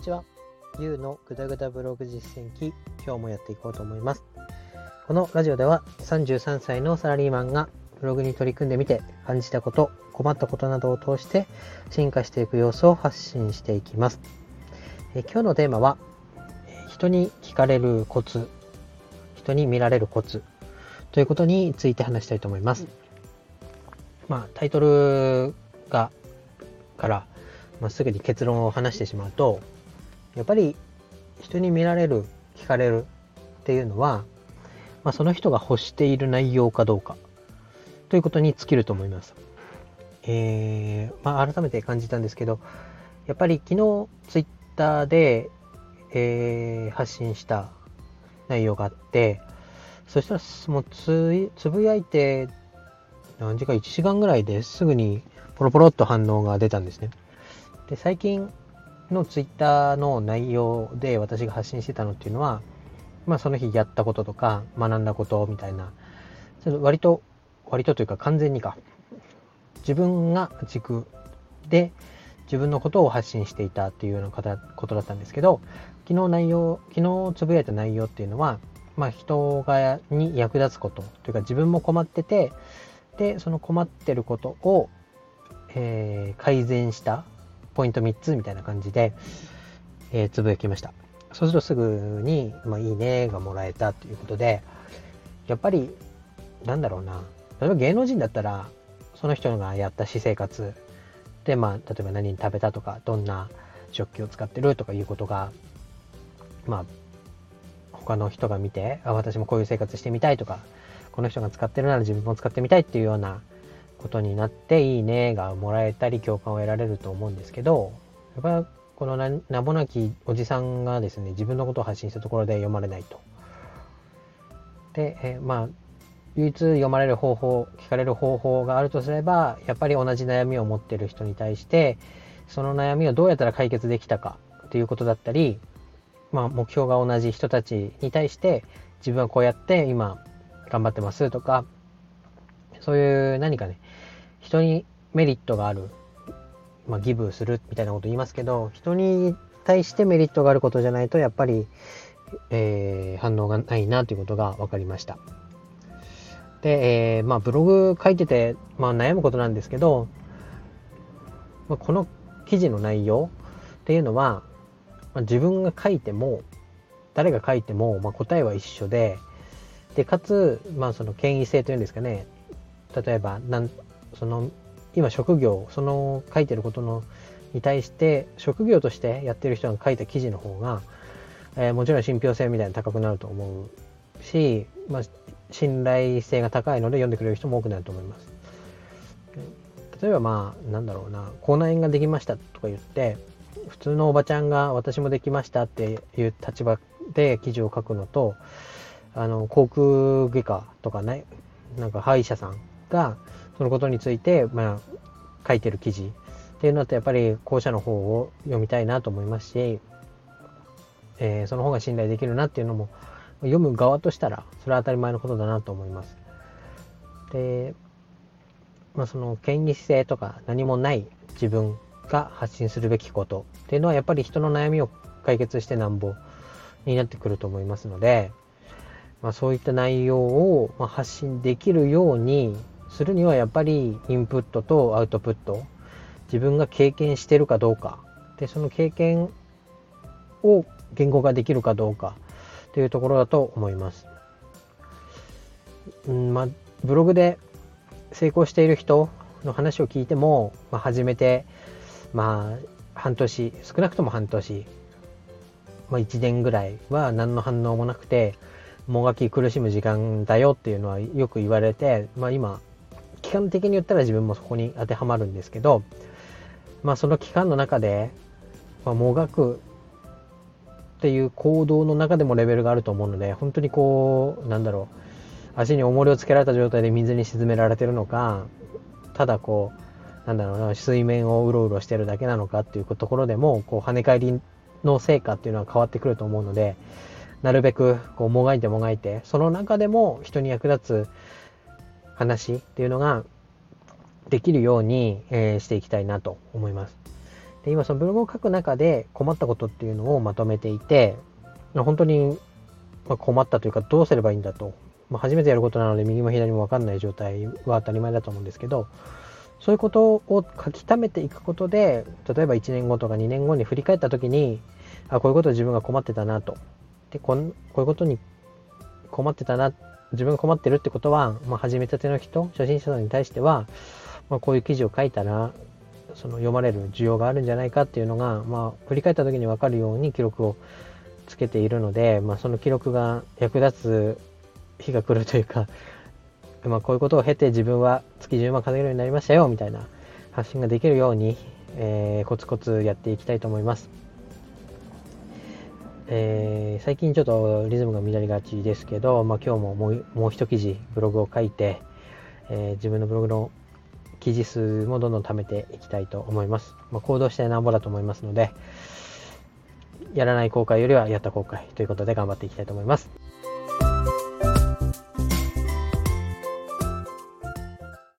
にちは。ゆうのぐだぐだブログ実践記、今日もやっていこうと思います。このラジオでは33歳のサラリーマンがブログに取り組んでみて感じたこと、困ったことなどを通して進化していく様子を発信していきます。え今日のテーマは、人に聞かれるコツ、人に見られるコツということについて話したいと思います。まあ、タイトルが、から、まあ、すぐに結論を話してしまうと、やっぱり人に見られる、聞かれるっていうのは、まあ、その人が欲している内容かどうかということに尽きると思います。えー、まあ、改めて感じたんですけど、やっぱり昨日ツイッターで、えー、発信した内容があって、そしたらもうつつぶやいて何時間1時間ぐらいですぐにポロポロっと反応が出たんですね。で最近のツイッターの内容で私が発信してたのっていうのは、まあ、その日やったこととか学んだことみたいな。ちょっと割と割とというか完全にか。自分が軸で自分のことを発信していたっていうようなことだったんですけど昨日内容昨日つぶやいた内容っていうのは、まあ、人がに役立つことというか自分も困っててでその困ってることを、えー、改善したポイント3つみたいな感じで、えー、つぶやきました。そうするとすぐに、まあ、いいねがもらえたということで、やっぱり、なんだろうな、例えば芸能人だったら、その人がやった私生活で、まあ、例えば何食べたとか、どんな食器を使ってるとかいうことが、まあ、他の人が見て、あ、私もこういう生活してみたいとか、この人が使ってるなら自分も使ってみたいっていうようなことになっていいねがもらえたり共感を得られると思うんですけどやっぱこの名もなきおじさんがですね自分のことを発信したところで読まれないと。で、えまあ唯一読まれる方法聞かれる方法があるとすればやっぱり同じ悩みを持ってる人に対してその悩みをどうやったら解決できたかっていうことだったり、まあ、目標が同じ人たちに対して自分はこうやって今頑張ってますとかそういう何かね人にメリットがある、まあ、ギブするみたいなこと言いますけど、人に対してメリットがあることじゃないと、やっぱり、えー、反応がないなということが分かりました。で、えー、まあ、ブログ書いてて、まあ、悩むことなんですけど、まあ、この記事の内容っていうのは、まあ、自分が書いても、誰が書いても、まあ、答えは一緒で、で、かつ、まあ、その権威性というんですかね、例えば、なん、その今職業その書いてることのに対して職業としてやってる人が書いた記事の方が、えー、もちろん信憑性みたいな高くなると思うし、まあ、信頼性が高いので読んでくれる人も多くなると思います。例えばまあなんだろうな口内炎ができましたとか言って普通のおばちゃんが私もできましたっていう立場で記事を書くのとあの航空外科とかねなんか歯医者さんがそのことについて、まあ、書いてる記事っていうのとやっぱり後者の方を読みたいなと思いますし、えー、その方が信頼できるなっていうのも読む側としたらそれは当たり前のことだなと思います。で、まあ、その権威性とか何もない自分が発信するべきことっていうのはやっぱり人の悩みを解決してなんぼになってくると思いますので、まあ、そういった内容を発信できるようにするにはやっぱりインプットとアウトプット自分が経験してるかどうかでその経験を言語化できるかどうかというところだと思います。うんまあ、ブログで成功している人の話を聞いても、まあ、初めて、まあ、半年少なくとも半年、まあ、1年ぐらいは何の反応もなくてもがき苦しむ時間だよっていうのはよく言われて、まあ、今期間的に言ったら自分もそこに当てはまるんですけど、まあその期間の中で、まあ、もがくっていう行動の中でもレベルがあると思うので、本当にこう、なんだろう、足に重りをつけられた状態で水に沈められてるのか、ただこう、なんだろうな、水面をうろうろしてるだけなのかっていうところでも、こう、跳ね返りの成果っていうのは変わってくると思うので、なるべくこうもがいてもがいて、その中でも人に役立つ話っていうのができるように、えー、していきたいなと思います。で今そのブログを書く中で困ったことっていうのをまとめていて、本当に困ったというかどうすればいいんだと、まあ、初めてやることなので右も左も分かんない状態は当たり前だと思うんですけど、そういうことを書き溜めていくことで、例えば1年後とか2年後に振り返った時に、あ、こういうこと自分が困ってたなと。で、こんこういうことに困ってたなっ、自分が困ってるってことは、まあ、始めたての人、初心者さんに対しては、まあ、こういう記事を書いたら、その読まれる需要があるんじゃないかっていうのが、まあ、振り返った時に分かるように記録をつけているので、まあ、その記録が役立つ日が来るというか、まあ、こういうことを経て自分は月10万稼げるようになりましたよみたいな発信ができるように、えー、コツコツやっていきたいと思います。えー、最近ちょっとリズムが乱れがちですけど、まあ、今日ももうもう一記事ブログを書いて、えー、自分のブログの記事数もどんどん貯めていきたいと思います。まあ、行動してなんぼだと思いますので、やらない後悔よりはやった後悔ということで頑張っていきたいと思います。